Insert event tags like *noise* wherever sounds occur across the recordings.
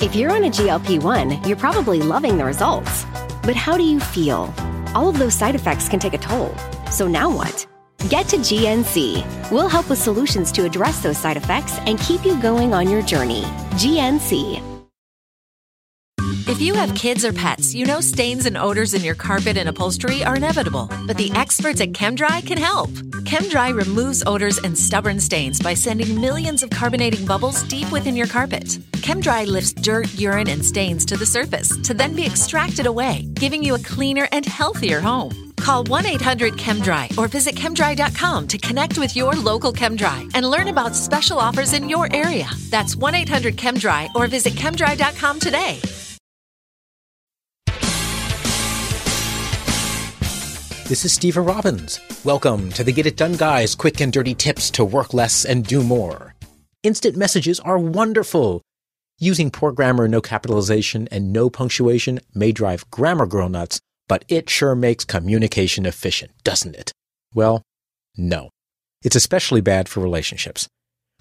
If you're on a GLP 1, you're probably loving the results. But how do you feel? All of those side effects can take a toll. So now what? Get to GNC. We'll help with solutions to address those side effects and keep you going on your journey. GNC. If you have kids or pets, you know stains and odors in your carpet and upholstery are inevitable, but the experts at ChemDry can help. ChemDry removes odors and stubborn stains by sending millions of carbonating bubbles deep within your carpet. ChemDry lifts dirt, urine, and stains to the surface to then be extracted away, giving you a cleaner and healthier home. Call 1 800 ChemDry or visit chemdry.com to connect with your local ChemDry and learn about special offers in your area. That's 1 800 ChemDry or visit chemdry.com today. This is Stever Robbins. Welcome to the Get It Done Guys quick and dirty tips to work less and do more. Instant messages are wonderful. Using poor grammar, no capitalization, and no punctuation may drive grammar girl nuts, but it sure makes communication efficient, doesn't it? Well, no. It's especially bad for relationships.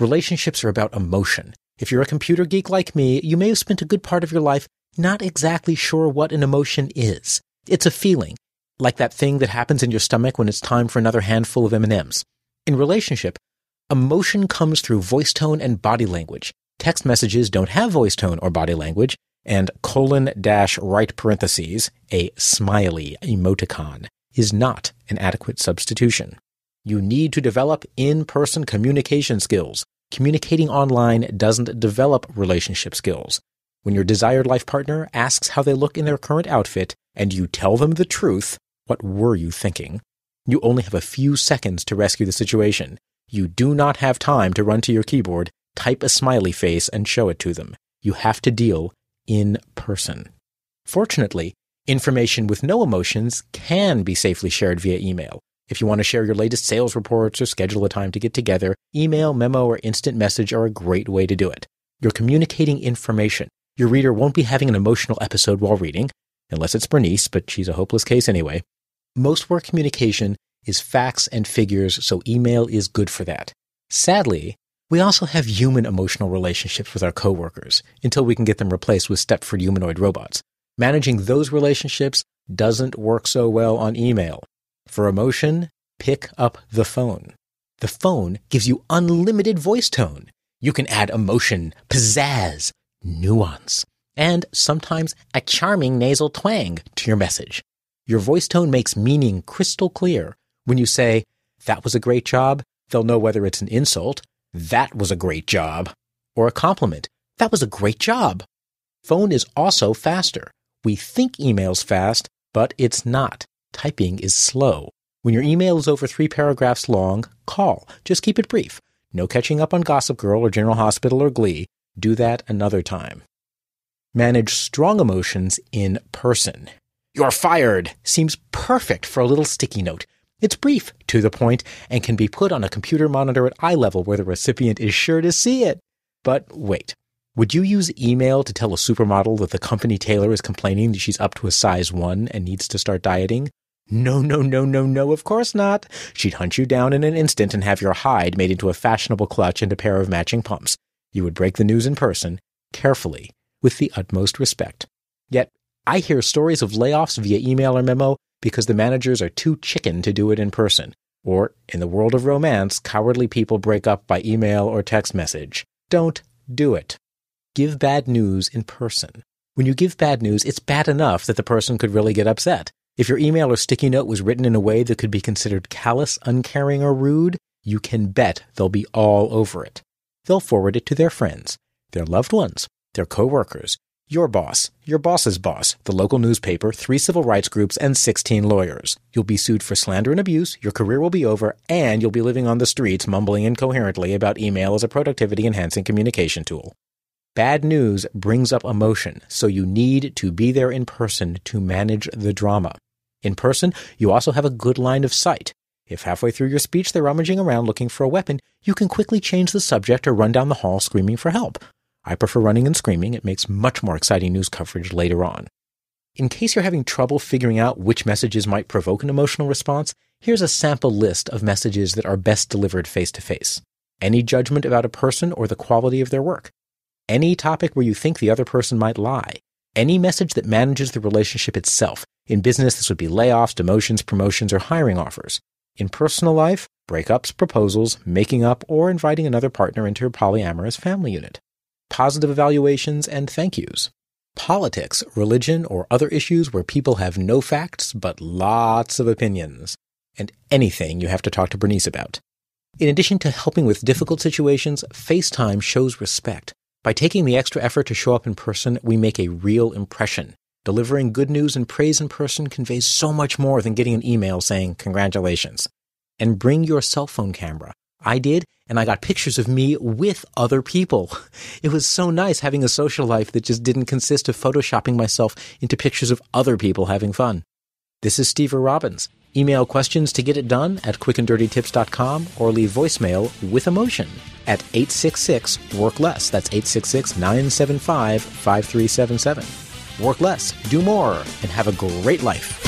Relationships are about emotion. If you're a computer geek like me, you may have spent a good part of your life not exactly sure what an emotion is. It's a feeling like that thing that happens in your stomach when it's time for another handful of M&Ms. In relationship, emotion comes through voice tone and body language. Text messages don't have voice tone or body language, and colon dash right parentheses, a smiley emoticon, is not an adequate substitution. You need to develop in-person communication skills. Communicating online doesn't develop relationship skills. When your desired life partner asks how they look in their current outfit and you tell them the truth, what were you thinking? You only have a few seconds to rescue the situation. You do not have time to run to your keyboard, type a smiley face, and show it to them. You have to deal in person. Fortunately, information with no emotions can be safely shared via email. If you want to share your latest sales reports or schedule a time to get together, email, memo, or instant message are a great way to do it. You're communicating information. Your reader won't be having an emotional episode while reading, unless it's Bernice, but she's a hopeless case anyway. Most work communication is facts and figures, so email is good for that. Sadly, we also have human emotional relationships with our coworkers until we can get them replaced with Stepford humanoid robots. Managing those relationships doesn't work so well on email. For emotion, pick up the phone. The phone gives you unlimited voice tone. You can add emotion, pizzazz, nuance, and sometimes a charming nasal twang to your message. Your voice tone makes meaning crystal clear. When you say, that was a great job, they'll know whether it's an insult, that was a great job, or a compliment, that was a great job. Phone is also faster. We think email's fast, but it's not. Typing is slow. When your email is over three paragraphs long, call. Just keep it brief. No catching up on Gossip Girl or General Hospital or Glee. Do that another time. Manage strong emotions in person. You're fired seems perfect for a little sticky note. It's brief, to the point, and can be put on a computer monitor at eye level where the recipient is sure to see it. But wait, would you use email to tell a supermodel that the company tailor is complaining that she's up to a size 1 and needs to start dieting? No, no, no, no, no, of course not. She'd hunt you down in an instant and have your hide made into a fashionable clutch and a pair of matching pumps. You would break the news in person, carefully, with the utmost respect. Yet I hear stories of layoffs via email or memo because the managers are too chicken to do it in person. Or, in the world of romance, cowardly people break up by email or text message. Don't do it. Give bad news in person. When you give bad news, it's bad enough that the person could really get upset. If your email or sticky note was written in a way that could be considered callous, uncaring, or rude, you can bet they'll be all over it. They'll forward it to their friends, their loved ones, their coworkers, your boss, your boss's boss, the local newspaper, three civil rights groups, and 16 lawyers. You'll be sued for slander and abuse, your career will be over, and you'll be living on the streets mumbling incoherently about email as a productivity enhancing communication tool. Bad news brings up emotion, so you need to be there in person to manage the drama. In person, you also have a good line of sight. If halfway through your speech they're rummaging around looking for a weapon, you can quickly change the subject or run down the hall screaming for help. I prefer running and screaming. It makes much more exciting news coverage later on. In case you're having trouble figuring out which messages might provoke an emotional response, here's a sample list of messages that are best delivered face to face. Any judgment about a person or the quality of their work. any topic where you think the other person might lie, any message that manages the relationship itself. In business, this would be layoffs, demotions, promotions, or hiring offers. In personal life, breakups, proposals, making up, or inviting another partner into your polyamorous family unit. Positive evaluations and thank yous. Politics, religion, or other issues where people have no facts but lots of opinions. And anything you have to talk to Bernice about. In addition to helping with difficult situations, FaceTime shows respect. By taking the extra effort to show up in person, we make a real impression. Delivering good news and praise in person conveys so much more than getting an email saying congratulations. And bring your cell phone camera. I did, and I got pictures of me with other people. *laughs* It was so nice having a social life that just didn't consist of photoshopping myself into pictures of other people having fun. This is Stever Robbins. Email questions to get it done at quickanddirtytips.com or leave voicemail with emotion at 866 work less. That's 866 975 5377. Work less, do more, and have a great life.